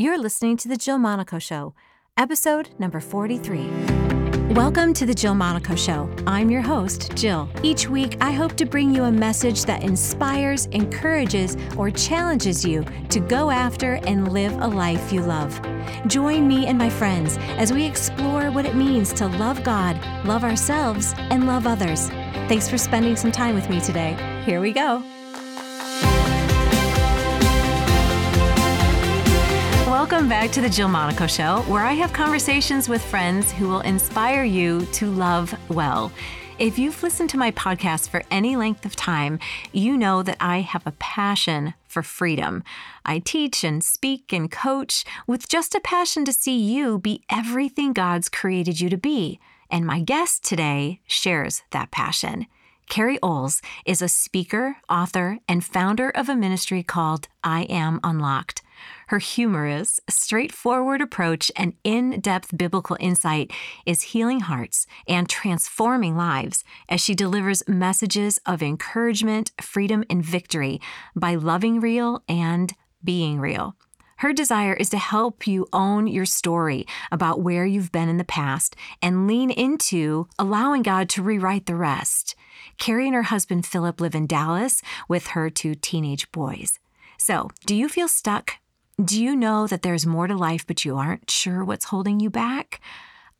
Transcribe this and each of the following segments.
You're listening to The Jill Monaco Show, episode number 43. Welcome to The Jill Monaco Show. I'm your host, Jill. Each week, I hope to bring you a message that inspires, encourages, or challenges you to go after and live a life you love. Join me and my friends as we explore what it means to love God, love ourselves, and love others. Thanks for spending some time with me today. Here we go. Welcome back to the Jill Monaco Show, where I have conversations with friends who will inspire you to love well. If you've listened to my podcast for any length of time, you know that I have a passion for freedom. I teach and speak and coach with just a passion to see you be everything God's created you to be. And my guest today shares that passion. Kerrie Oles is a speaker, author, and founder of a ministry called I Am Unlocked. Her humorous, straightforward approach and in depth biblical insight is healing hearts and transforming lives as she delivers messages of encouragement, freedom, and victory by loving real and being real. Her desire is to help you own your story about where you've been in the past and lean into allowing God to rewrite the rest. Kerrie and her husband Philip live in Dallas with her two teenage boys. So, do you feel stuck? Do you know that there's more to life, but you aren't sure what's holding you back?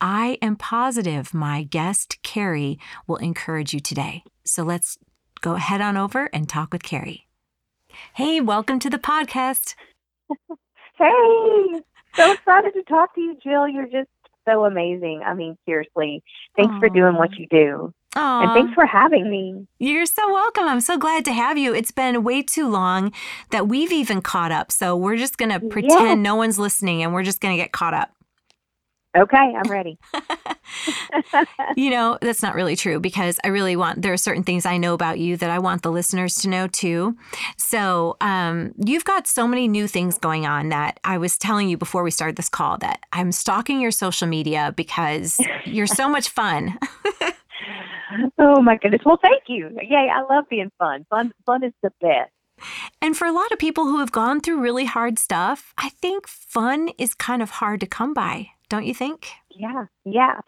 I am positive my guest, Kerrie, will encourage you today. So let's go head on over and talk with Kerrie. Hey, welcome to the podcast. hey, so excited to talk to you, Jill. You're just so amazing. I mean, seriously, thanks Aww. for doing what you do. Aww. And thanks for having me. You're so welcome. I'm so glad to have you. It's been way too long that we've even caught up. So we're just going to pretend yeah. no one's listening and we're just going to get caught up. Okay, I'm ready. you know, that's not really true because I really want, there are certain things I know about you that I want the listeners to know too. So, um, you've got so many new things going on that I was telling you before we started this call that I'm stalking your social media because you're so much fun. oh my goodness. Well, thank you. Yay, I love being fun. Fun fun is the best. And for a lot of people who have gone through really hard stuff, I think fun is kind of hard to come by, don't you think? Yeah. Yeah.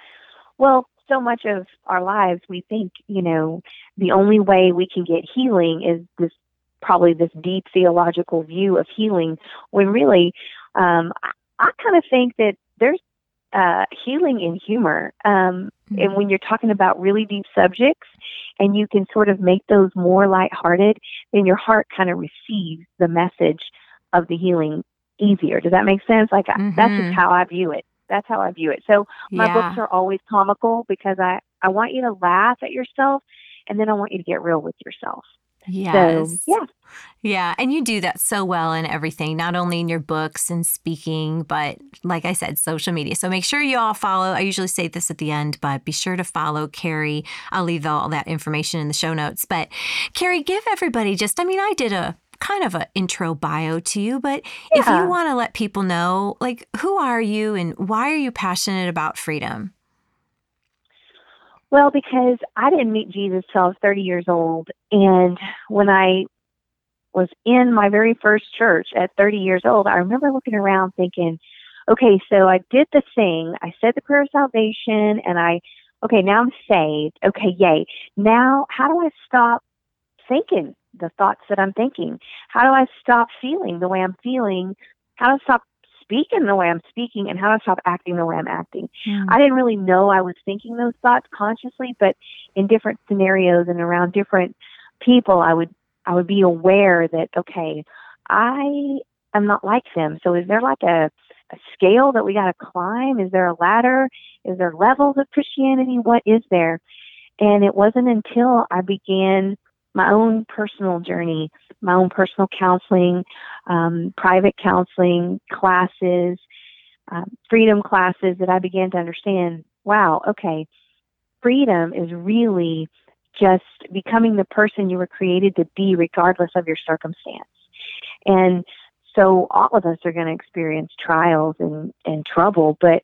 Well, so much of our lives we think, you know, the only way we can get healing is this probably this deep theological view of healing when really um I, I kind of think that there's uh, healing in humor. Um, mm-hmm. And when you're talking about really deep subjects and you can sort of make those more lighthearted, then your heart kind of receives the message of the healing easier. Does that make sense? Like, mm-hmm. that's just mm-hmm. how I view it. That's how I view it. So my yeah. books are always comical because I, I want you to laugh at yourself and then I want you to get real with yourself. Yes. So, yeah. Yeah. And you do that so well in everything, not only in your books and speaking, but like I said, social media. So make sure you all follow. I usually say this at the end, but be sure to follow Kerrie. I'll leave all that information in the show notes. But Kerrie, give everybody just, I mean, I did a kind of an intro bio to you, but yeah. if you want to let people know, like, who are you and why are you passionate about freedom? Well, because I didn't meet Jesus till I was 30 years old. And when I was in my very first church at 30 years old, I remember looking around thinking, okay, so I did the thing. I said the prayer of salvation and I, okay, now I'm saved. Okay, yay. Now, how do I stop thinking the thoughts that I'm thinking? How do I stop feeling the way I'm feeling? How do I stop speaking the way I'm speaking and how to stop acting the way I'm acting. Mm. I didn't really know I was thinking those thoughts consciously, but in different scenarios and around different people, I would I would be aware that okay, I am not like them. So is there like a a scale that we got to climb? Is there a ladder? Is there levels of Christianity? What is there? And it wasn't until I began my own personal journey, my own personal counseling, um, private counseling classes, um, freedom classes that I began to understand wow, okay, freedom is really just becoming the person you were created to be, regardless of your circumstance. And so all of us are going to experience trials and, and trouble, but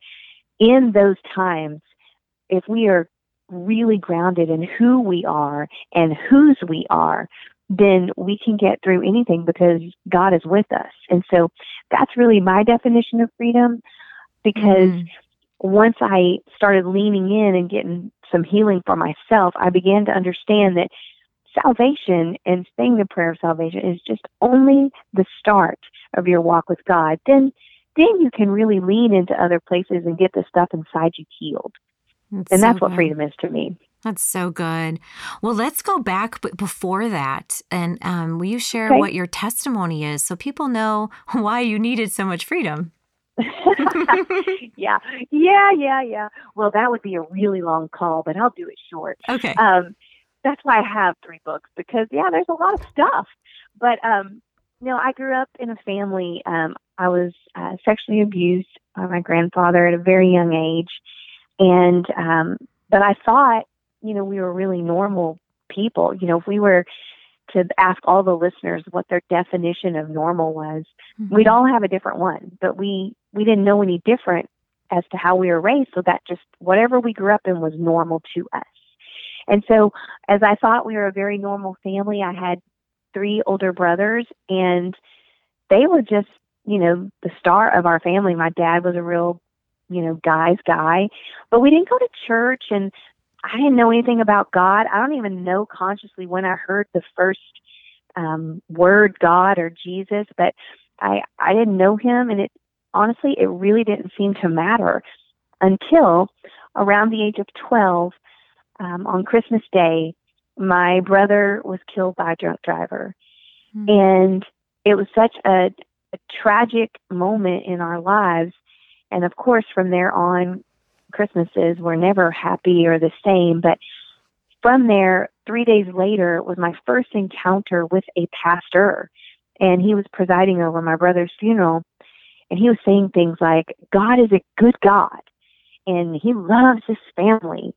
in those times, if we are really grounded in who we are and whose we are, then we can get through anything because God is with us. And so that's really my definition of freedom because mm. once I started leaning in and getting some healing for myself, I began to understand that salvation and saying the prayer of salvation is just only the start of your walk with God. Then then you can really lean into other places and get the stuff inside you healed. That's and that's so what freedom is to me. That's so good. Well, let's go back b- before that. And um, will you share okay. what your testimony is so people know why you needed so much freedom? yeah, yeah, yeah, yeah. Well, that would be a really long call, but I'll do it short. Okay. Um, that's why I have three books because yeah, there's a lot of stuff. But um, you know, I grew up in a family. Um, I was uh, sexually abused by my grandfather at a very young age, and um, but I thought, you know, we were really normal people. You know, if we were to ask all the listeners what their definition of normal was, mm-hmm. we'd all have a different one. But we we didn't know any different as to how we were raised, so that just whatever we grew up in was normal to us. And so, as I thought we were a very normal family, I had three older brothers, and they were just, you know, the star of our family. My dad was a real, you know, guy's guy, but we didn't go to church, and I didn't know anything about God. I don't even know consciously when I heard the first um, word God or Jesus, but I I didn't know him, and it honestly it really didn't seem to matter until around the age of twelve um, on Christmas Day, my brother was killed by a drunk driver. Mm-hmm. And it was such a, a tragic moment in our lives. And of course, from there on, Christmases were never happy or the same. But from there, three days later, was my first encounter with a pastor. And he was presiding over my brother's funeral. And he was saying things like, God is a good God. And he loves his family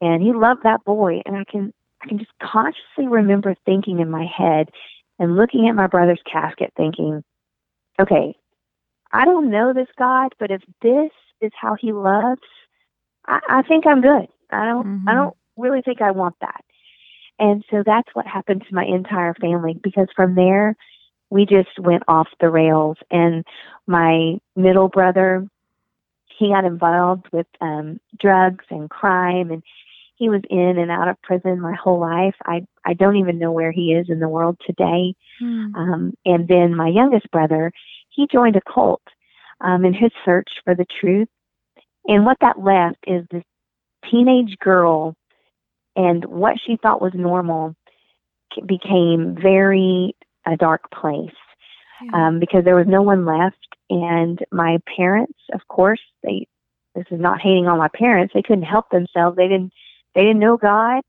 and he loved that boy and i can i can just consciously remember thinking in my head and looking at my brother's casket thinking okay i don't know this god but if this is how he loves i, I think i'm good i don't mm-hmm. i don't really think i want that and so that's what happened to my entire family because from there we just went off the rails and my middle brother he got involved with um drugs and crime and he was in and out of prison my whole life. I I don't even know where he is in the world today. Mm. Um, and then my youngest brother, he joined a cult um, in his search for the truth. And what that left is this teenage girl, and what she thought was normal became very a dark place yeah. um, because there was no one left. And my parents, of course, they this is not hating on my parents. They couldn't help themselves. They didn't they didn't know God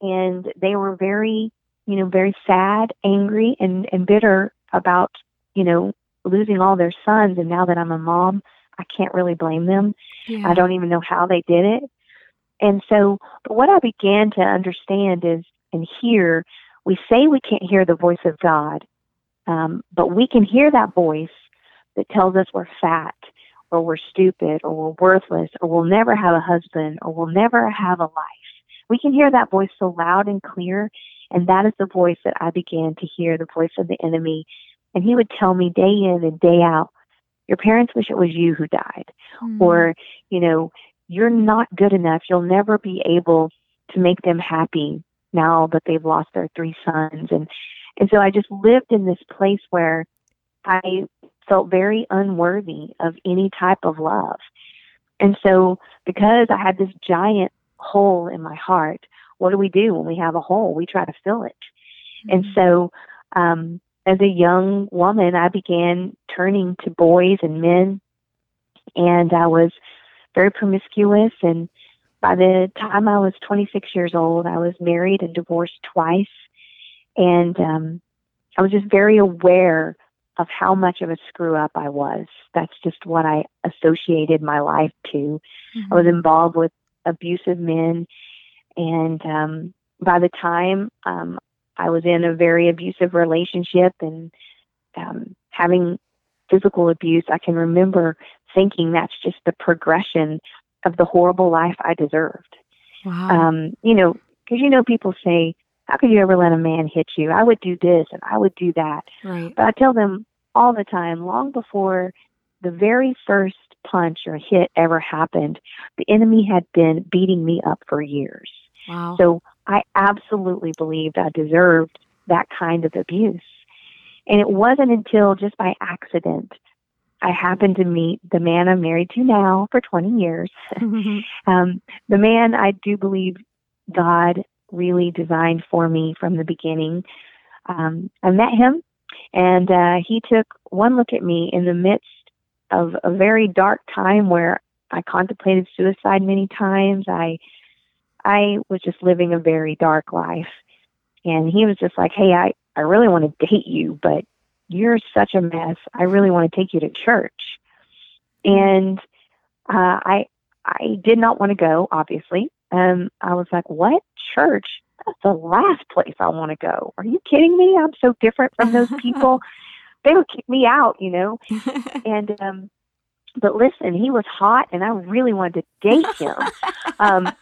and they were very, you know, very sad, angry and, and bitter about, you know, losing all their sons. And now that I'm a mom, I can't really blame them. Yeah. I don't even know how they did it. And so, but what I began to understand is and hear, we say we can't hear the voice of God, um, but we can hear that voice that tells us we're fat or we're stupid or we're worthless or we'll never have a husband or we'll never have a life. We can hear that voice so loud and clear. And that is the voice that I began to hear, the voice of the enemy. And he would tell me day in and day out, your parents wish it was you who died. Mm. Or, you know, you're not good enough. You'll never be able to make them happy now that they've lost their three sons. And, and so I just lived in this place where I felt very unworthy of any type of love. And so because I had this giant hole in my heart. What do we do when we have a hole? We try to fill it. Mm-hmm. And so, um, as a young woman, I began turning to boys and men, and I was very promiscuous. And by the time I was 26 years old, I was married and divorced twice. And um, I was just very aware of how much of a screw up I was. That's just what I associated my life to. Mm-hmm. I was involved with abusive men. And um, by the time um, I was in a very abusive relationship and um, having physical abuse, I can remember thinking that's just the progression of the horrible life I deserved. Wow. Um, you know, because you know, people say how could you ever let a man hit you? I would do this and I would do that. Right. But I tell them all the time, long before the very first punch or hit ever happened, the enemy had been beating me up for years. Wow. So I absolutely believed I deserved that kind of abuse. And it wasn't until just by accident I happened to meet the man I'm married to now for 20 years. um, the man I do believe God really designed for me from the beginning. Um, I met him, and uh, he took one look at me in the midst of a very dark time where I contemplated suicide many times. I I was just living a very dark life. And he was just like, Hey, I, I really want to date you, but you're such a mess. I really want to take you to church. And uh, I I did not want to go, obviously. Um, I was like, What? Church? That's the last place I want to go. Are you kidding me? I'm so different from those people. they would kick me out, you know. and um but listen, he was hot and I really wanted to date him. um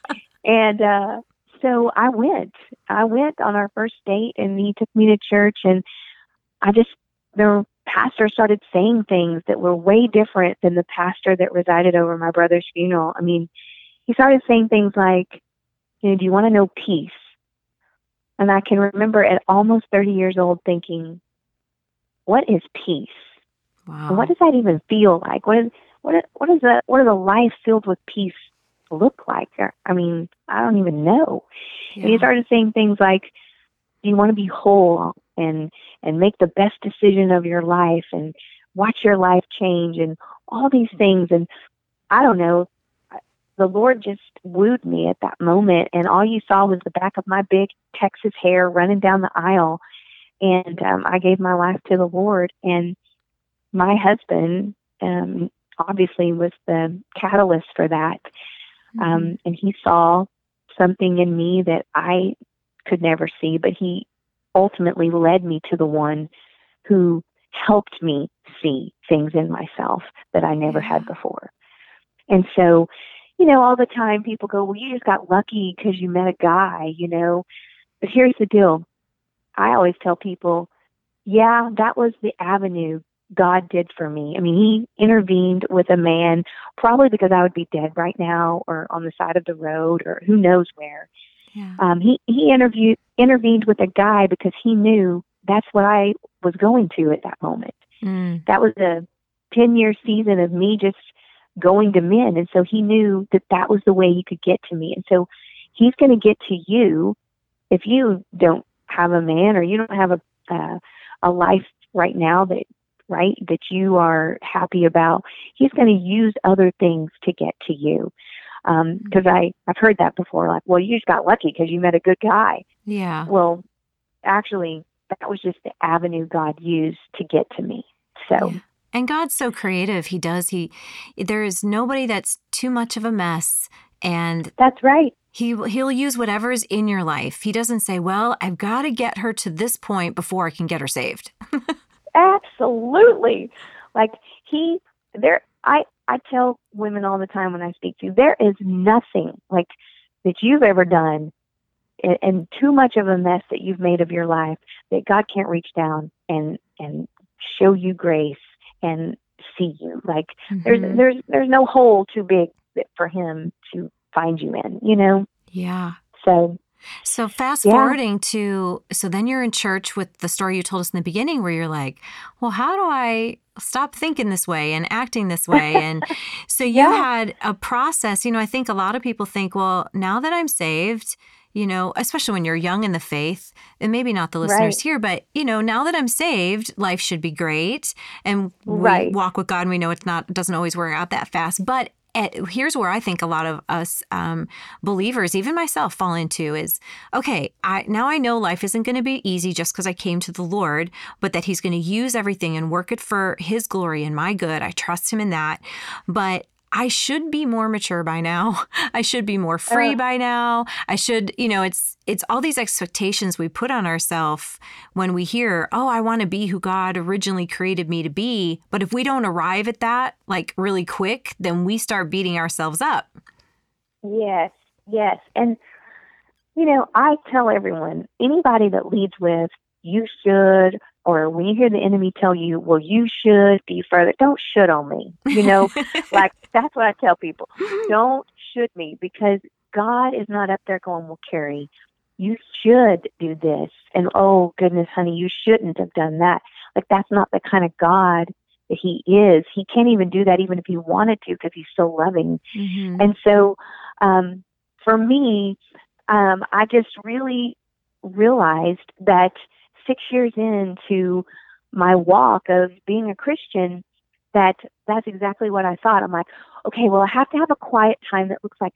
and uh so I went. I went on our first date and he took me to church and I just the pastor started saying things that were way different than the pastor that resided over my brother's funeral. I mean, he started saying things like, you know, do you want to know peace? And I can remember at almost 30 years old thinking, what is peace? Wow. What does that even feel like? What is what is, what is the what does a life filled with peace look like? I mean, I don't even know. Yeah. And he started saying things like, "Do you want to be whole and and make the best decision of your life and watch your life change and all these things?" And I don't know. The Lord just wooed me at that moment, and all you saw was the back of my big Texas hair running down the aisle. And um, I gave my life to the Lord, and my husband um, obviously was the catalyst for that. Um, and he saw something in me that I could never see, but he ultimately led me to the one who helped me see things in myself that I never had before. And so, you know, all the time people go, well, you just got lucky because you met a guy, you know. But here's the deal I always tell people, yeah, that was the avenue God did for me. I mean, He intervened with a man, probably because I would be dead right now or on the side of the road or who knows where. Yeah. Um, he he interviewed intervened with a guy because he knew that's what I was going to at that moment. Mm. That was a ten year season of me just going to men, and so he knew that that was the way he could get to me. And so he's going to get to you if you don't have a man or you don't have a uh, a life right now that right that you are happy about he's going to use other things to get to you because um, i i've heard that before like well you just got lucky because you met a good guy Yeah. well actually that was just the avenue god used to get to me so Yeah. And God's so creative. He does. He there is nobody that's too much of a mess and that's right he he'll use whatever's in your life. He doesn't say, "Well, I've got to get her to this point before I can get her saved." absolutely like he there i i tell women all the time when i speak to you, there is nothing like that you've ever done and, and too much of a mess that you've made of your life that god can't reach down and and show you grace and see you like there's Mhm. there's there's no hole too big for him to find you in you know yeah. so So fast Yeah. forwarding to so then you're in church with the story you told us in the beginning where you're like, well, how do I stop thinking this way and acting this way? And so you Yeah. had a process. You know, I think a lot of people think, well, now that I'm saved, you know, especially when you're young in the faith, and maybe not the listeners Right. here, but you know, now that I'm saved, life should be great, and we Right. walk with God. and We know it's not doesn't always work out that fast, but here's where I think a lot of us um, believers, even myself, fall into is okay. I now I know life isn't going to be easy just because I came to the Lord, but that He's going to use everything and work it for His glory and my good. I trust Him in that, but. I should be more mature by now. I should be more free Ugh. by now. I should, you know, it's it's all these expectations we put on ourselves when we hear, "Oh, I want to be who God originally created me to be." But if we don't arrive at that like really quick, then we start beating ourselves up. Yes, yes. And you know, I tell everyone, anybody that leads with, you should, or when you hear the enemy tell you, well, you should be further, don't should on me. You know, like that's what I tell people. Don't should me because God is not up there going, well, Kerrie, you should do this. And oh, goodness, honey, you shouldn't have done that. Like, that's not the kind of God that He is. He can't even do that, even if He wanted to, because He's so loving. Mm-hmm. And so, um, for me, um, I just really realized that six years into my walk of being a Christian, that that's exactly what I thought. I'm like, okay, well, I have to have a quiet time that looks like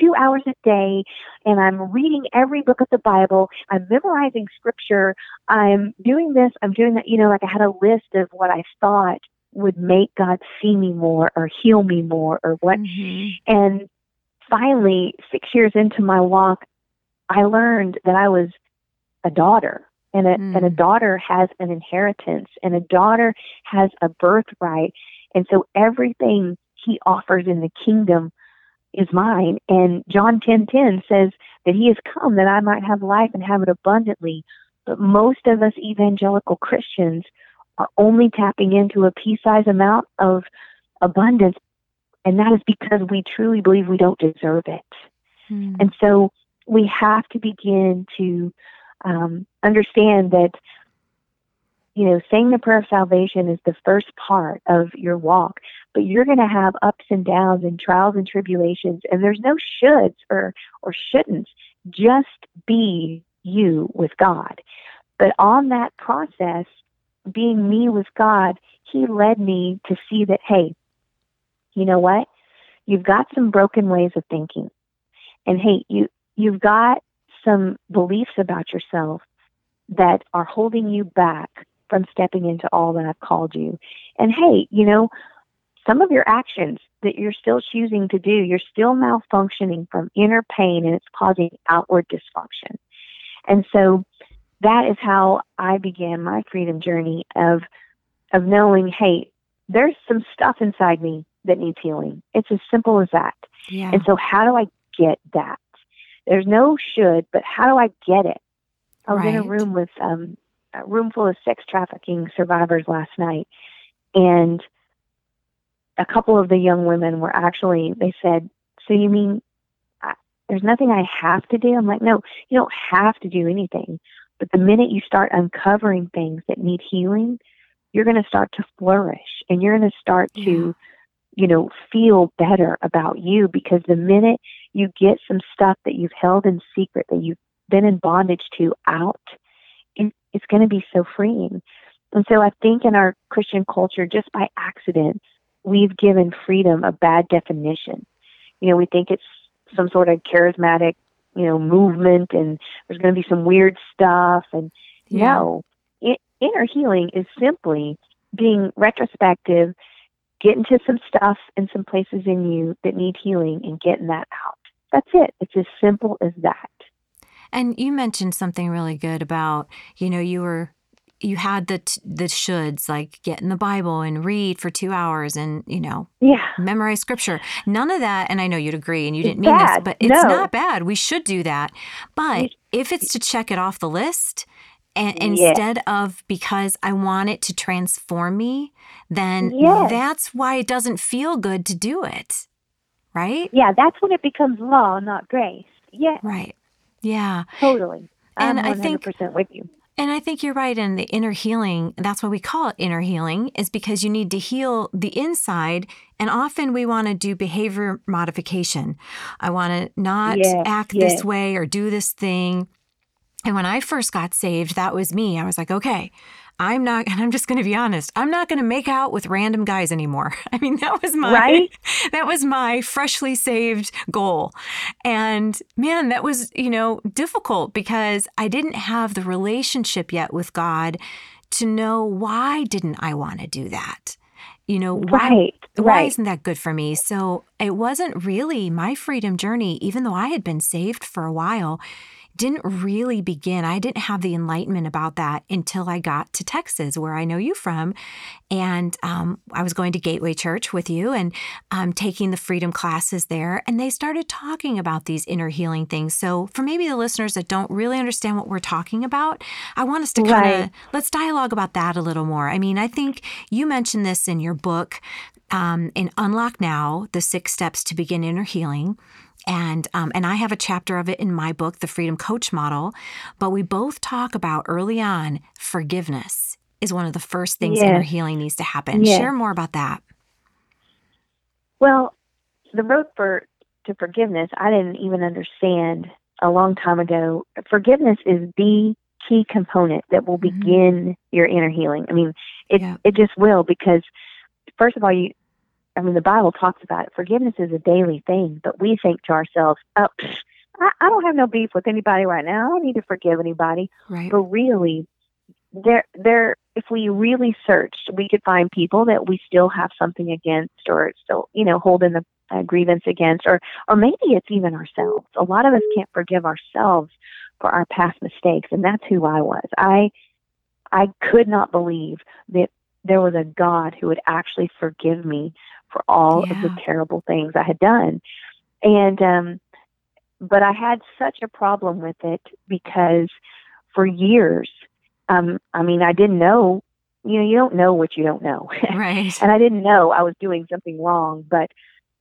two hours a day and I'm reading every book of the Bible. I'm memorizing scripture. I'm doing this. I'm doing that. You know, like I had a list of what I thought would make God see me more or heal me more or what. Mm-hmm. And finally, six years into my walk, I learned that I was a daughter. And a, mm. and a daughter has an inheritance, and a daughter has a birthright. And so everything he offers in the kingdom is mine. And John 10:10 10, 10 says that he has come that I might have life and have it abundantly. But most of us evangelical Christians are only tapping into a pea-sized amount of abundance, and that is because we truly believe we don't deserve it. Hmm. And so we have to begin to um, understand that you know, saying the prayer of salvation is the first part of your walk, but you're going to have ups and downs and trials and tribulations, and there's no shoulds or or shouldn'ts. Just be you with God. But on that process, being me with God, He led me to see that, hey, you know what? You've got some broken ways of thinking, and hey, you you've got some beliefs about yourself that are holding you back from stepping into all that I've called you. And hey, you know, some of your actions that you're still choosing to do, you're still malfunctioning from inner pain and it's causing outward dysfunction. And so that is how I began my freedom journey of of knowing, hey, there's some stuff inside me that needs healing. It's as simple as that. Yeah. And so how do I get that? There's no should, but how do I get it? I was right. in a room with um, a room full of sex trafficking survivors last night, and a couple of the young women were actually. They said, "So you mean I, there's nothing I have to do?" I'm like, "No, you don't have to do anything." But the minute you start uncovering things that need healing, you're going to start to flourish, and you're going to start yeah. to you know, feel better about you because the minute you get some stuff that you've held in secret, that you've been in bondage to out, it's going to be so freeing. And so I think in our Christian culture, just by accident, we've given freedom a bad definition. You know, we think it's some sort of charismatic, you know, movement and there's going to be some weird stuff. And yeah. no, it, inner healing is simply being retrospective, getting to some stuff and some places in you that need healing and getting that out. That's it. It's as simple as that. And you mentioned something really good about, you know, you were you had the the shoulds like get in the Bible and read for two hours and you know yeah memorize scripture. None of that, and I know you'd agree, and you didn't mean this, but it's no. not bad. We should do that, but if it's to check it off the list. And instead of because I want it to transform me, then that's why it doesn't feel good to do it. Right? Yeah, that's when it becomes law, not grace. Yeah. Right. Yeah. Totally. I'm and 100% I think with you. And I think you're right. And the inner healing, that's why we call it inner healing, is because you need to heal the inside. And often we want to do behavior modification. I want to not yeah, act yeah. this way or do this thing. And when I first got saved, that was me. I was like, okay, I'm not, and I'm just going to be honest, I'm not going to make out with random guys anymore. I mean, that was my, right? that was my freshly saved goal. And man, that was, you know, difficult because I didn't have the relationship yet with God to know why didn't I want to do that? You know, why, right, why right. isn't that good for me? So it wasn't really my freedom journey, even though I had been saved for a while didn't really begin. I didn't have the enlightenment about that until I got to Texas, where I know you from. And um, I was going to Gateway Church with you and um, taking the freedom classes there. And they started talking about these inner healing things. So, for maybe the listeners that don't really understand what we're talking about, I want us to kind of right. let's dialogue about that a little more. I mean, I think you mentioned this in your book um, in Unlock Now The Six Steps to Begin Inner Healing and um, and I have a chapter of it in my book, The Freedom Coach Model. But we both talk about early on forgiveness is one of the first things yes. inner healing needs to happen. Yes. Share more about that. Well, the road for to forgiveness, I didn't even understand a long time ago. Forgiveness is the key component that will mm-hmm. begin mm-hmm. your inner healing. I mean, it yeah. it just will because first of all, you I mean, the Bible talks about it. Forgiveness is a daily thing, but we think to ourselves, oh, I, I don't have no beef with anybody right now. I don't need to forgive anybody. Right. But really, there, there, if we really searched, we could find people that we still have something against or still, you know, holding the uh, grievance against, or, or maybe it's even ourselves. A lot of us can't forgive ourselves for our past mistakes, and that's who I was. I, I could not believe that there was a God who would actually forgive me for all yeah. of the terrible things I had done. And, um, but I had such a problem with it because for years, um, I mean, I didn't know, you know, you don't know what you don't know. Right. and I didn't know I was doing something wrong, but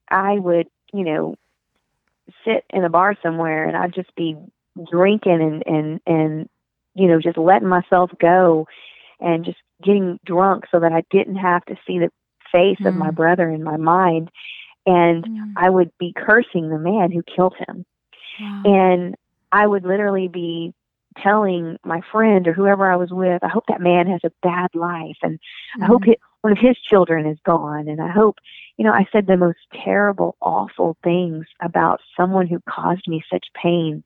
I would, you know, sit in a bar somewhere and I'd just be drinking and, and, and, you know, just letting myself go and just getting drunk so that I didn't have to see the face mm. of my mm. brother in my mind and mm. I would be cursing the man who killed him. Wow. And I would literally be telling my friend or whoever I was with, I hope that man has a bad life and mm. I hope mm. it, one of his children is gone and I hope, you know, I said the most terrible, awful things about someone who caused me such pain.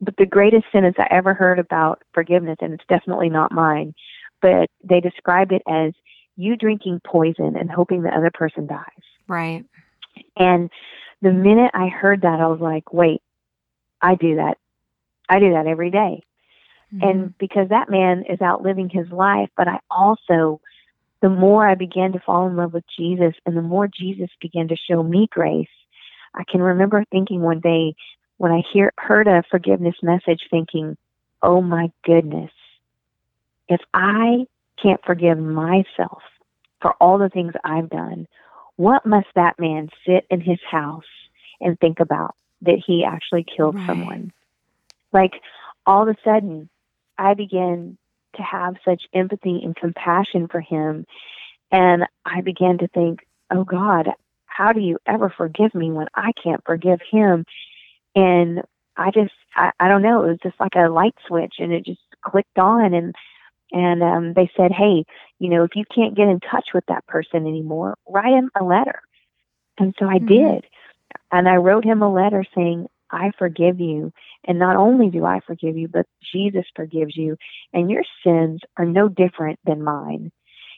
But the greatest sentence I ever heard about forgiveness, and it's definitely not mine, but they described it as you drinking poison and hoping the other person dies. Right. And the minute I heard that, I was like, wait, I do that. I do that every day. Mm-hmm. And because that man is out living his life, but I also, the more I began to fall in love with Jesus and the more Jesus began to show me grace, I can remember thinking one day when I hear, heard a forgiveness message, thinking, oh my goodness, if I can't forgive myself for all the things I've done, what must that man sit in his house and think about that he actually killed right. someone? Like all of a sudden, I began to have such empathy and compassion for him. And I began to think, oh God, how do you ever forgive me when I can't forgive him? And I just, I, I don't know, it was just like a light switch and it just clicked on. And and um, they said, hey, you know, if you can't get in touch with that person anymore, write him a letter. And so I mm-hmm. did. And I wrote him a letter saying, I forgive you. And not only do I forgive you, but Jesus forgives you. And your sins are no different than mine.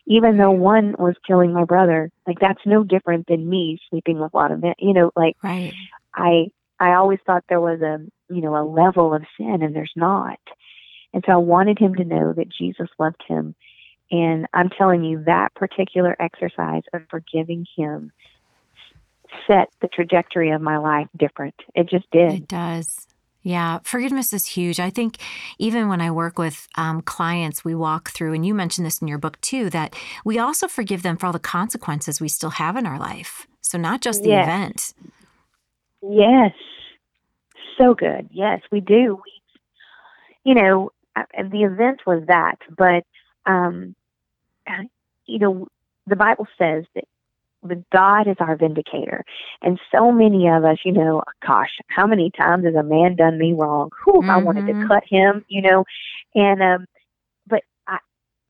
Even though one was killing my brother, like that's no different than me sleeping with a lot of men. You know, like right. I I always thought there was a you know a level of sin, and there's not. And so I wanted him to know that Jesus loved him. And I'm telling you, that particular exercise of forgiving him set the trajectory of my life different. It just did. It does. Yeah, forgiveness is huge. I think even when I work with um, clients, we walk through, and you mentioned this in your book too, that we also forgive them for all the consequences we still have in our life. So, not just the yes. event. Yes. So good. Yes, we do. We, you know, the event was that, but um, you know, the Bible says that the God is our vindicator, and so many of us, you know, gosh, how many times has a man done me wrong? Whew, mm-hmm. I wanted to mm-hmm. cut him, you know, and um, but I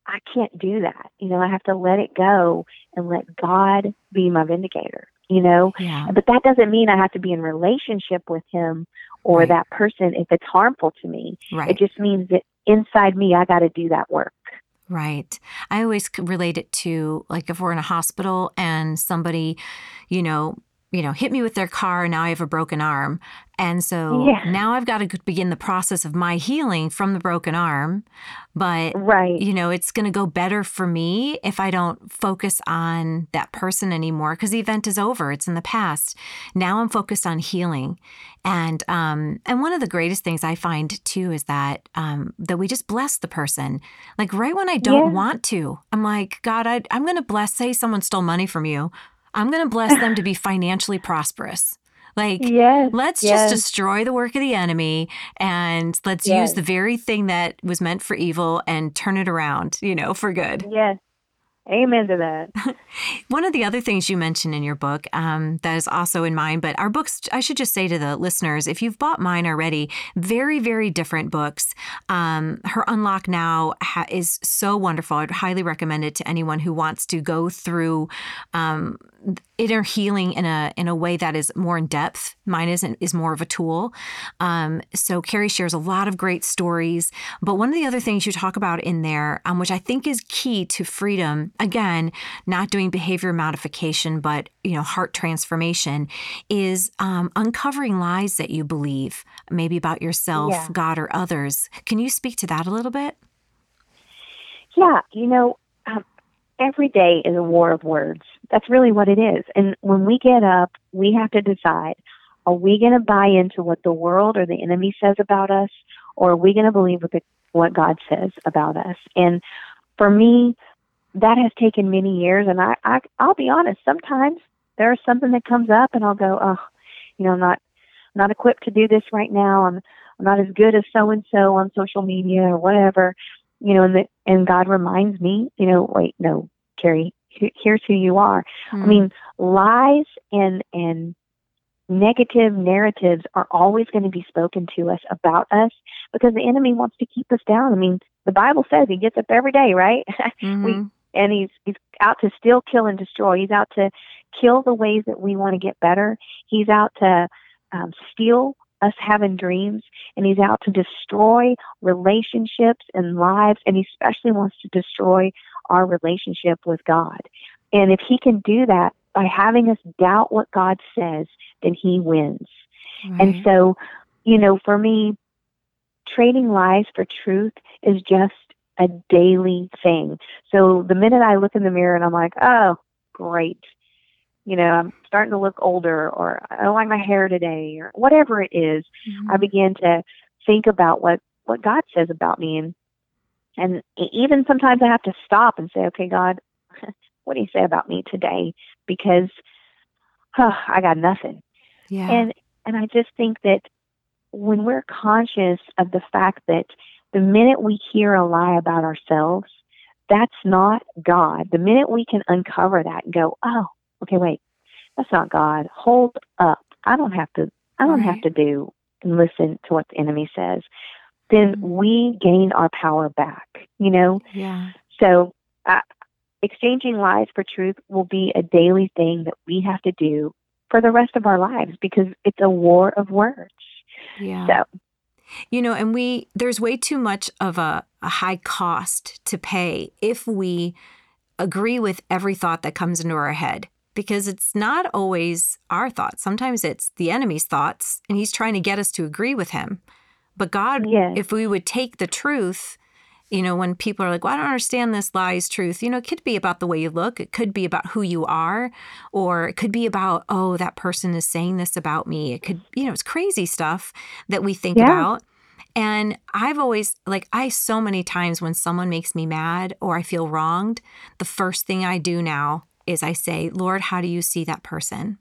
I can't do that. You know, I have to let it go and let God be my vindicator. You know, yeah. but that doesn't mean I have to be in relationship with him or right. that person if it's harmful to me. Right. It just means that inside me, I got to do that work. Right. I always relate it to like if we're in a hospital and somebody, you know, you know, hit me with their car and now I have a broken arm. And so Yeah. now I've got to begin the process of my healing from the broken arm. But, Right. you know, it's going to go better for me if I don't focus on that person anymore because the event is over. It's in the past. Now I'm focused on healing. And um, and one of the greatest things I find too is that um, that we just bless the person. Like right when I don't Yeah. want to, I'm like, God, I, I'm going to bless. Say someone stole money from you, I'm going to bless them to be financially prosperous. Like, Yes. let's yes. just destroy the work of the enemy and let's Yes. use the very thing that was meant for evil and turn it around, you know, for good. Yes. Amen to that. One of the other things you mentioned in your book um, that is also in mine, but our books, I should just say to the listeners, if you've bought mine already, very, very different books. Um, Her Unlock Now ha- is so wonderful. I'd highly recommend it to anyone who wants to go through um, inner healing in a in a way that is more in depth. Mine isn't is more of a tool. Um, so Kerrie shares a lot of great stories. But one of the other things you talk about in there, um, which I think is key to freedom, again, not doing behavior modification, but you know, heart transformation, is um, uncovering lies that you believe, maybe about yourself, Yeah. God, or others. Can you speak to that a little bit? Yeah, you know, um, every day is a war of words. That's really what it is. And when we get up, we have to decide are we going to buy into what the world or the enemy says about us, or are we going to believe what, the, what God says about us? And for me, that has taken many years. And I, I, I'll be honest, sometimes there's something that comes up, and I'll go, oh, you know, I'm not, not equipped to do this right now. I'm, I'm not as good as so and so on social media or whatever you know, and the, and God reminds me, you know, wait, no, Kerrie, here's who you are. I mean, lies and and negative narratives are always going to be spoken to us about us because the enemy wants to keep us down. I mean, the Bible says he gets up every day, right? Mhm. and he's he's out to steal, kill, and destroy. He's out to kill the ways that we want to get better. He's out to um, steal us having dreams, and he's out to destroy relationships and lives, and he especially wants to destroy our relationship with God. And if he can do that by having us doubt what God says, then he wins. And so, you know, for me, trading lies for truth is just a daily thing. So the minute I look in the mirror and I'm like, oh, great, you know, I'm starting to look older or I don't like my hair today or whatever it is, I Mhm. begin to think about what, what God says about me. And, and even sometimes I have to stop and say, okay, God, what do you say about me today? Because huh, I got nothing. yeah. And and I just think that when we're conscious of the fact that the minute we hear a lie about ourselves, that's not God. The minute we can uncover that and go, "Oh, okay, wait. That's not God. Hold up. I don't have to I don't have to do and listen to what the enemy says." Then we gain our power back, you know? yeah. So, uh, exchanging lies for truth will be a daily thing that we have to do for the rest of our lives because it's a war of words. Yeah. So, You know, and we there's way too much of a, a high cost to pay if we agree with every thought that comes into our head because it's not always our thoughts. Sometimes it's the enemy's thoughts and he's trying to get us to agree with him. But God, Yes. if we would take the truth, you know, when people are like, well, I don't understand this lie is truth, you know, it could be about the way you look. It could be about who you are, or it could be about, oh, that person is saying this about me. It could, you know, it's crazy stuff that we think Yeah. about. And I've always, like, I so many times when someone makes me mad or I feel wronged, the first thing I do now is I say, Lord, how do you see that person?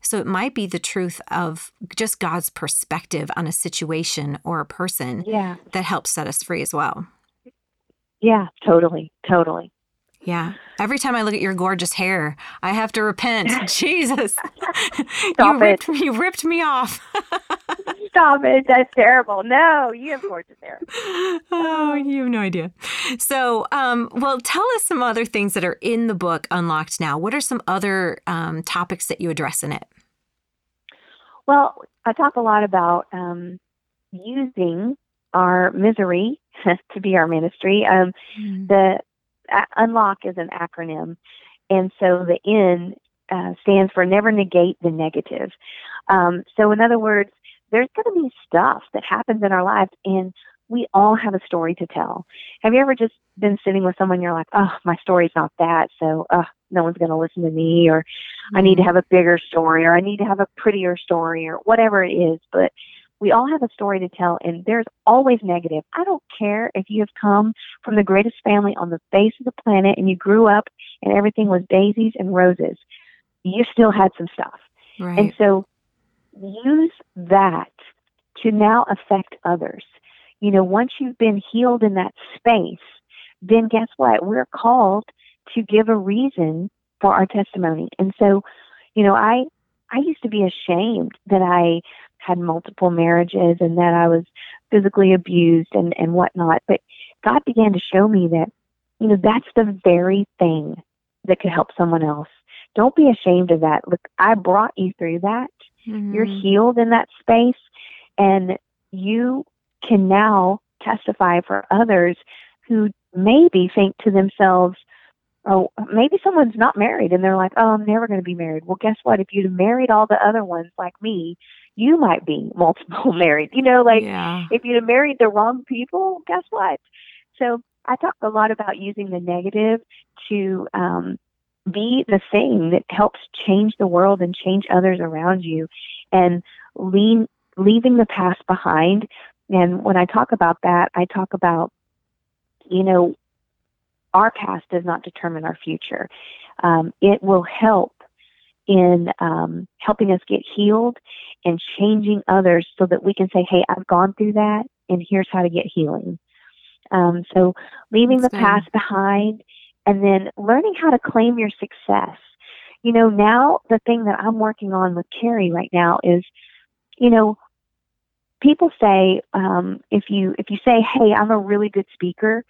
So it might be the truth of just God's perspective on a situation or a person yeah. that helps set us free as well. Yeah, totally. Totally. Yeah. Every time I look at your gorgeous hair, I have to repent. Jesus. you ripped you ripped me off. Stop it. That's terrible. No, you have gorgeous hair. oh, you have no idea. So, um, well, tell us some other things that are in the book Unlocked Now. What are some other um, topics that you address in it? Well, I talk a lot about um, using our misery to be our ministry. Um, the uh, unlock is an acronym, and so the N uh, stands for never negate the negative. Um, so, in other words, there's going to be stuff that happens in our lives, and we all have a story to tell. Have you ever just been sitting with someone, and you're like, oh, my story's not that, so uh, no one's going to listen to me, or. I need to mm-hmm. have a bigger story, or I need to have a prettier story, or whatever it is. But we all have a story to tell, and there's always negative. I don't care if you have come from the greatest family on the face of the planet and you grew up and everything was daisies and roses. You still had some stuff. Right. And so use that to now affect others. You know, once you've been healed in that space, then guess what? We're called to give a reason for our testimony. And so, you know, I I used to be ashamed that I had multiple marriages and that I was physically abused and, and whatnot. But God began to show me that, you know, that's the very thing that could help someone else. Don't be ashamed of that. Look, I brought you through that. Mm-hmm. You're healed in that space and you can now testify for others who maybe think to themselves, oh, maybe someone's not married and they're like, oh, I'm never going to be married. Well, guess what? If you'd married all the other ones like me, you might be multiple married. You know, like yeah. if you'd have married the wrong people, guess what? So I talk a lot about using the negative to um, be the thing that helps change the world and change others around you, and lean, leaving the past behind. And when I talk about that, I talk about, you know, our past does not determine our future. Um, it will help in um, helping us get healed and changing others so that we can say, hey, I've gone through that and here's how to get healing. Um, so leaving That's the good. past behind and then learning how to claim your success. You know, now the thing that I'm working on with Carrie right now is, you know, people say um, if you if you say, "Hey, I'm a really good speaker,"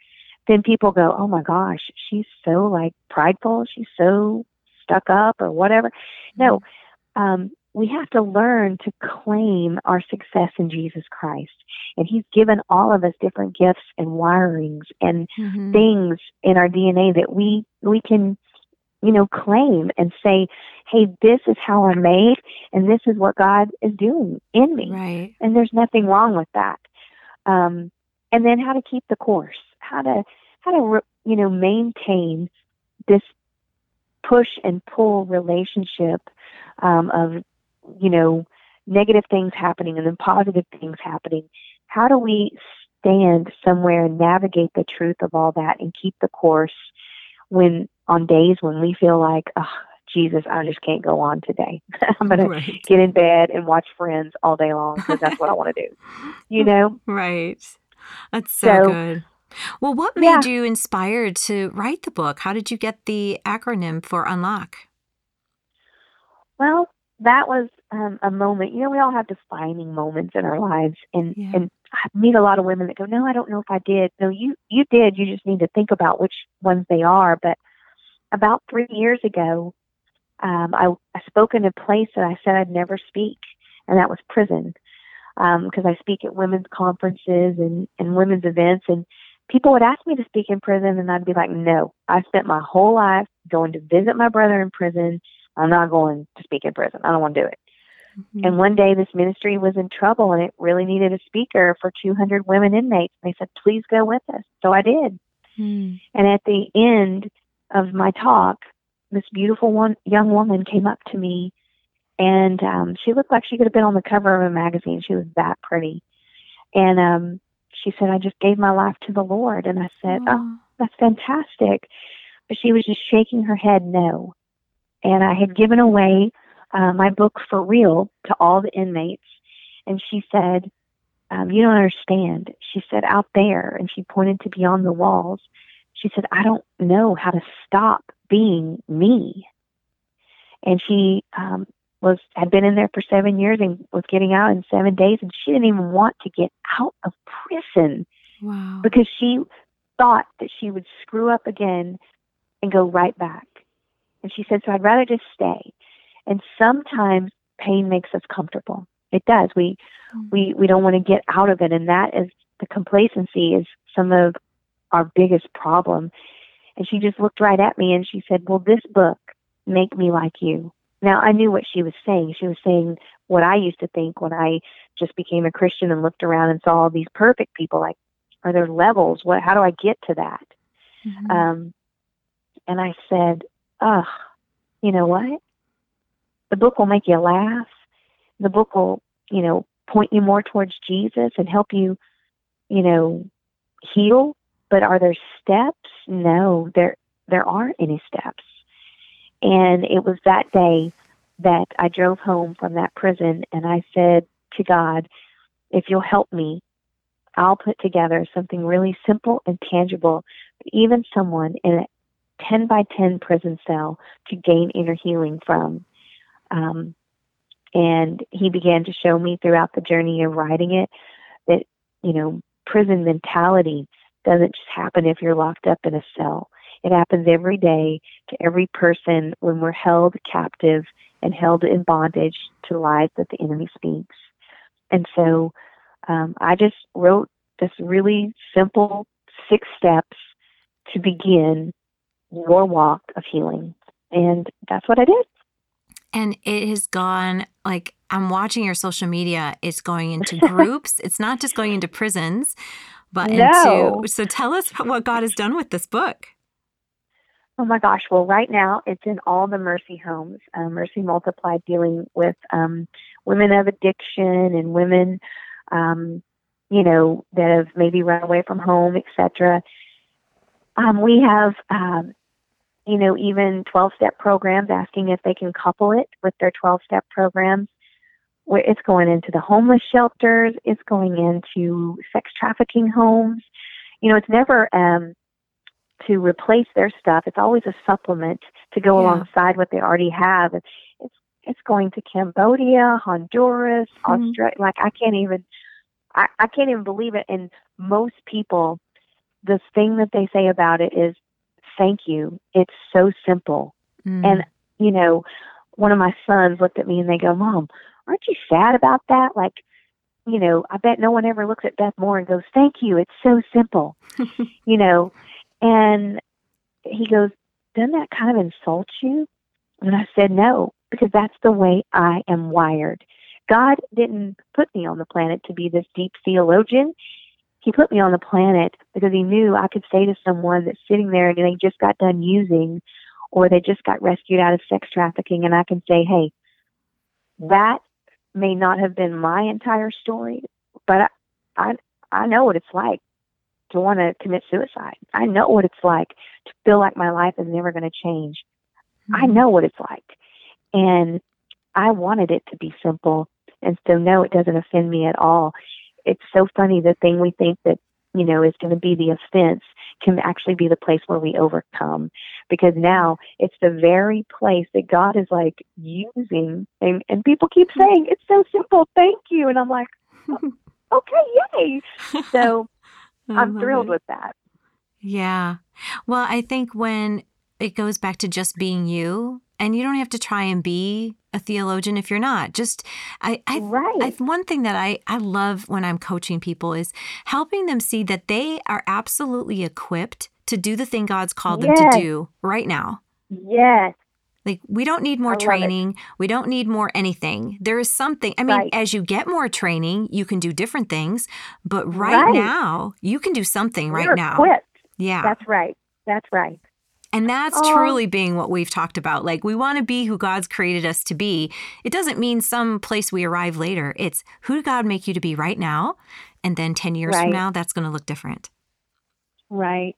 then people go, "Oh my gosh, she's so like prideful. She's so stuck up or whatever." No, um, we have to learn to claim our success in Jesus Christ. And He's given all of us different gifts and wirings and mm-hmm. things in our DNA that we we can, you know, claim and say, "Hey, this is how I'm made, and this is what God is doing in me." Right. And there's nothing wrong with that. Um, and then how to keep the course, how to how to you know maintain this push and pull relationship um, of you know, negative things happening and then positive things happening. How do we stand somewhere and navigate the truth of all that and keep the course when on days when we feel like, oh, Jesus, I just can't go on today. I'm going right. to get in bed and watch Friends all day long because that's what I want to do. You know? Right. That's so, so good. Well, what made yeah. you inspired to write the book? How did you get the acronym for Unlock? Well, that was um, a moment. You know, we all have defining moments in our lives, and yeah. and I meet a lot of women that go, "No, I don't know if I did." No, you you did. You just need to think about which ones they are. But about three years ago, um, I I spoke in a place that I said I'd never speak, and that was prison, because um, I speak at women's conferences and and women's events, and people would ask me to speak in prison, and I'd be like, "No, I spent my whole life going to visit my brother in prison." I'm not going to speak in prison. I don't want to do it. Mm-hmm. And one day this ministry was in trouble and it really needed a speaker for 200 women inmates. And They said, please go with us. So I did. Mm. And at the end of my talk, this beautiful one, young woman came up to me and um, she looked like she could have been on the cover of a magazine. She was that pretty. And um, she said, I just gave my life to the Lord. And I said, oh, oh that's fantastic. But she was just shaking her head no and I had given away uh, my book for real to all the inmates. And she said, um, You don't understand. She said, Out there, and she pointed to beyond the walls. She said, I don't know how to stop being me. And she um, was had been in there for seven years and was getting out in seven days, and she didn't even want to get out of prison wow. because she thought that she would screw up again and go right back. And she said, So I'd rather just stay. And sometimes pain makes us comfortable. It does. We mm-hmm. we we don't want to get out of it. And that is the complacency is some of our biggest problem. And she just looked right at me and she said, Well, this book make me like you. Now, I knew what she was saying. She was saying what I used to think when I just became a Christian and looked around and saw all these perfect people. Like, are there levels? What? How do I get to that? Mm-hmm. Um, and I said, "Ugh, you know what? The book will make you laugh. The book will, you know, point you more towards Jesus and help you, you know, heal. But are there steps? No, there there aren't any steps. And it was that day that I drove home from that prison and I said to God, if you'll help me, I'll put together something really simple and tangible, even someone in a 10 by 10 prison cell to gain inner healing from. Um, and he began to show me throughout the journey of writing it that, you know, prison mentality doesn't just happen if you're locked up in a cell. It happens every day to every person when we're held captive and held in bondage to lies that the enemy speaks. And so um, I just wrote this really simple six steps to begin your walk of healing. And that's what I did. And it has gone like I'm watching your social media, it's going into groups. it's not just going into prisons, but no. into so tell us what God has done with this book. Oh my gosh. Well, right now it's in all the Mercy homes, uh, Mercy Multiplied, dealing with um, women of addiction and women, um, you know, that have maybe run away from home, etc. Um, we have, um, you know, even 12 step programs asking if they can couple it with their 12 step programs. Where it's going into the homeless shelters, it's going into sex trafficking homes. You know, it's never um, to replace their stuff. It's always a supplement to go yeah. alongside what they already have. It's it's going to Cambodia, Honduras, mm-hmm. Australia. Like I can't even I, I can't even believe it. And most people, the thing that they say about it is, "Thank you." It's so simple. Mm. And you know, one of my sons looked at me and they go, "Mom, aren't you sad about that?" Like, you know, I bet no one ever looks at Beth Moore and goes, "Thank you." It's so simple. you know, and he goes, Doesn't that kind of insult you? And I said, No, because that's the way I am wired. God didn't put me on the planet to be this deep theologian. He put me on the planet because he knew I could say to someone that's sitting there and they just got done using or they just got rescued out of sex trafficking, and I can say, hey, that may not have been my entire story, but I, I, I know what it's like to want to commit suicide. I know what it's like to feel like my life is never going to change. Mm-hmm. I know what it's like. And I wanted it to be simple. And so, no, it doesn't offend me at all. It's so funny the thing we think that, you know, is going to be the offense can actually be the place where we overcome. Because now it's the very place that God is like using. And, and people keep mm-hmm. saying, it's so simple. Thank you. And I'm like, okay, yay. So, I'm thrilled it. with that. Yeah. Well, I think when it goes back to just being you, and you don't have to try and be a theologian if you're not. Just I, I, right. I one thing that I I love when I'm coaching people is helping them see that they are absolutely equipped to do the thing God's called yes. them to do right now. Yes. Like we don't need more training. We don't need more anything. There is something. I mean, right. as you get more training, you can do different things. But right, right. now, you can do something We're right now. Equipped. Yeah, that's right. That's right. And that's oh. truly being what we've talked about. Like we want to be who God's created us to be. It doesn't mean some place we arrive later. It's who did God make you to be right now? And then 10 years right. from now, that's going to look different. Right.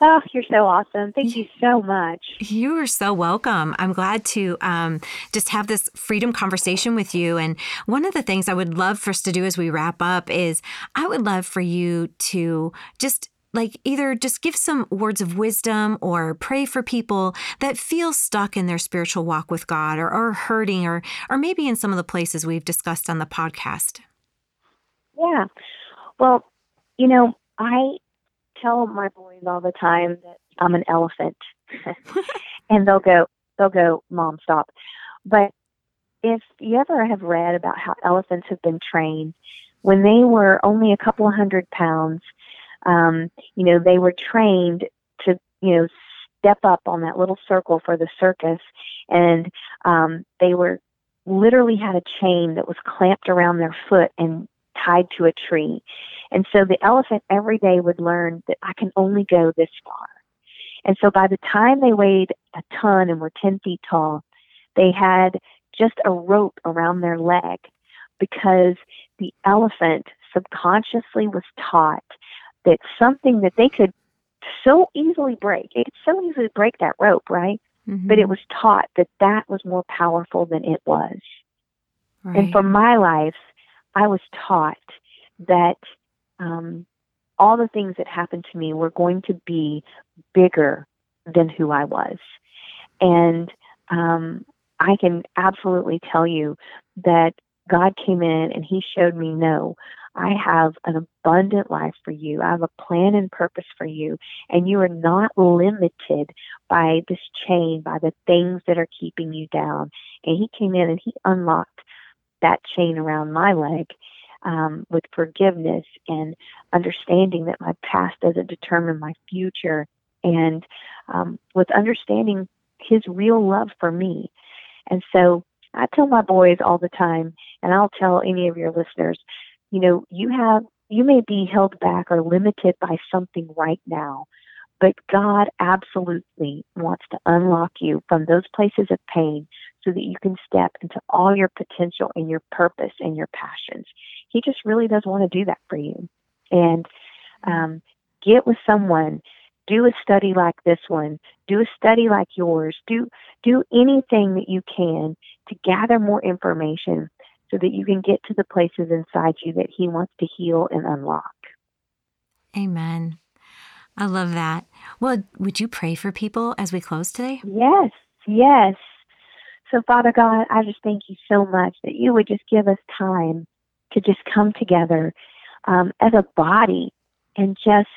Oh, you're so awesome. Thank you so much. You are so welcome. I'm glad to um, just have this freedom conversation with you. And one of the things I would love for us to do as we wrap up is I would love for you to just like either just give some words of wisdom or pray for people that feel stuck in their spiritual walk with God or, or hurting or or maybe in some of the places we've discussed on the podcast. Yeah. Well, you know, I tell my boys all the time that I'm an elephant. and they'll go, they'll go, Mom, stop. But if you ever have read about how elephants have been trained, when they were only a couple hundred pounds, um, you know, they were trained to, you know, step up on that little circle for the circus, and um, they were literally had a chain that was clamped around their foot and tied to a tree. And so the elephant every day would learn that I can only go this far. And so by the time they weighed a ton and were 10 feet tall, they had just a rope around their leg because the elephant subconsciously was taught that something that they could so easily break, it could so easily break that rope, right? Mm-hmm. But it was taught that that was more powerful than it was. Right. And for my life, I was taught that um, all the things that happened to me were going to be bigger than who I was. And um, I can absolutely tell you that God came in and He showed me no, I have an abundant life for you. I have a plan and purpose for you. And you are not limited by this chain, by the things that are keeping you down. And He came in and He unlocked that chain around my leg um, with forgiveness and understanding that my past doesn't determine my future, and um, with understanding His real love for me. And so I tell my boys all the time, and I'll tell any of your listeners, you know, you have you may be held back or limited by something right now, but God absolutely wants to unlock you from those places of pain so that you can step into all your potential and your purpose and your passions. He just really does want to do that for you. And um, get with someone, do a study like this one, do a study like yours, do do anything that you can to gather more information so that you can get to the places inside you that He wants to heal and unlock. Amen. I love that. Well, would you pray for people as we close today? Yes, yes. So, Father God, I just thank you so much that you would just give us time to just come together um, as a body and just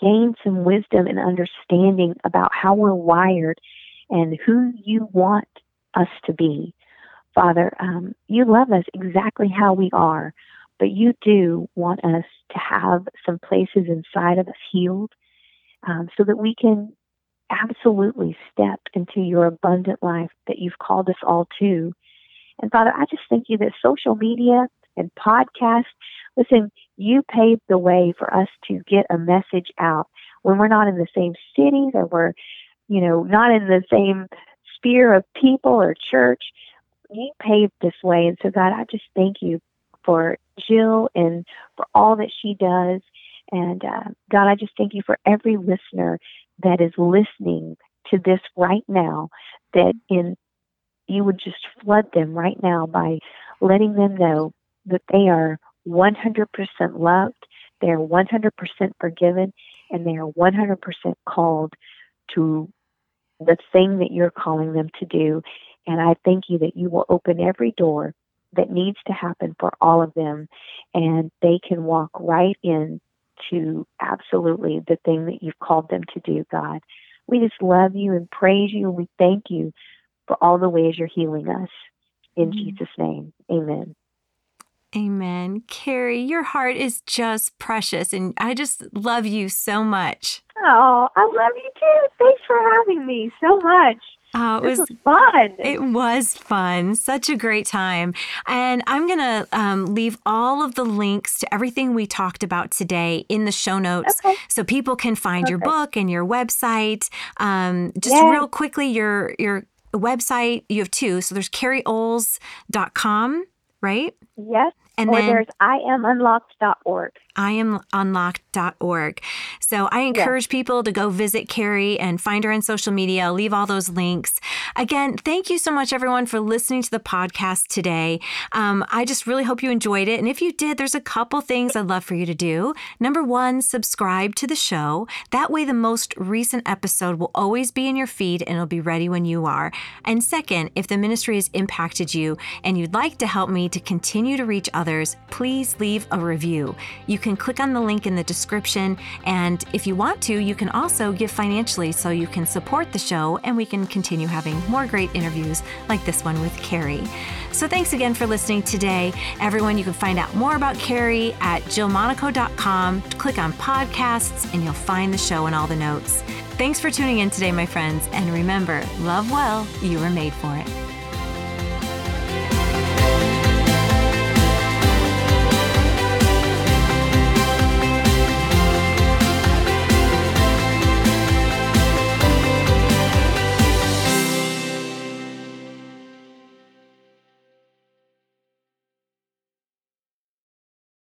gain some wisdom and understanding about how we're wired and who you want us to be. Father, um, you love us exactly how we are, but you do want us to have some places inside of us healed um, so that we can absolutely step into your abundant life that you've called us all to. And Father, I just thank you that social media and podcasts, listen, you paved the way for us to get a message out when we're not in the same cities or we're, you know, not in the same sphere of people or church you paved this way. And so, God, I just thank you for Jill and for all that she does. And uh, God, I just thank you for every listener that is listening to this right now, that in you would just flood them right now by letting them know that they are 100% loved, they are 100% forgiven, and they are 100% called to the thing that you're calling them to do. And I thank you that you will open every door that needs to happen for all of them, and they can walk right in to absolutely the thing that you've called them to do, God. We just love you and praise you, and we thank you for all the ways you're healing us. In mm-hmm. Jesus' name, amen. Amen. Kerrie, your heart is just precious, and I just love you so much. Oh, I love you too. Thanks for having me so much. Oh, it was, was, fun. It was fun. Such a great time. And I'm going to um, leave all of the links to everything we talked about today in the show notes okay. so people can find your book and your website. Um, just real quickly, your, your website, you have two. So there's kerrieoles.com, right? Yes. And or then there's iamunlocked.org iamunlocked.org. So I encourage yeah. people to go visit Kerrie and find her on social media. I'll leave all those links. Again, thank you so much, everyone, for listening to the podcast today. Um, I just really hope you enjoyed it. And if you did, there's a couple things I'd love for you to do. Number one, subscribe to the show. That way, the most recent episode will always be in your feed and it'll be ready when you are. And second, if the ministry has impacted you and you'd like to help me to continue to reach others, please leave a review. You can click on the link in the description, and if you want to, you can also give financially so you can support the show and we can continue having more great interviews like this one with Kerrie. So thanks again for listening today. Everyone, you can find out more about Kerrie at jillmonaco.com. Click on podcasts and you'll find the show and all the notes. Thanks for tuning in today, my friends. And remember, love well, you were made for it.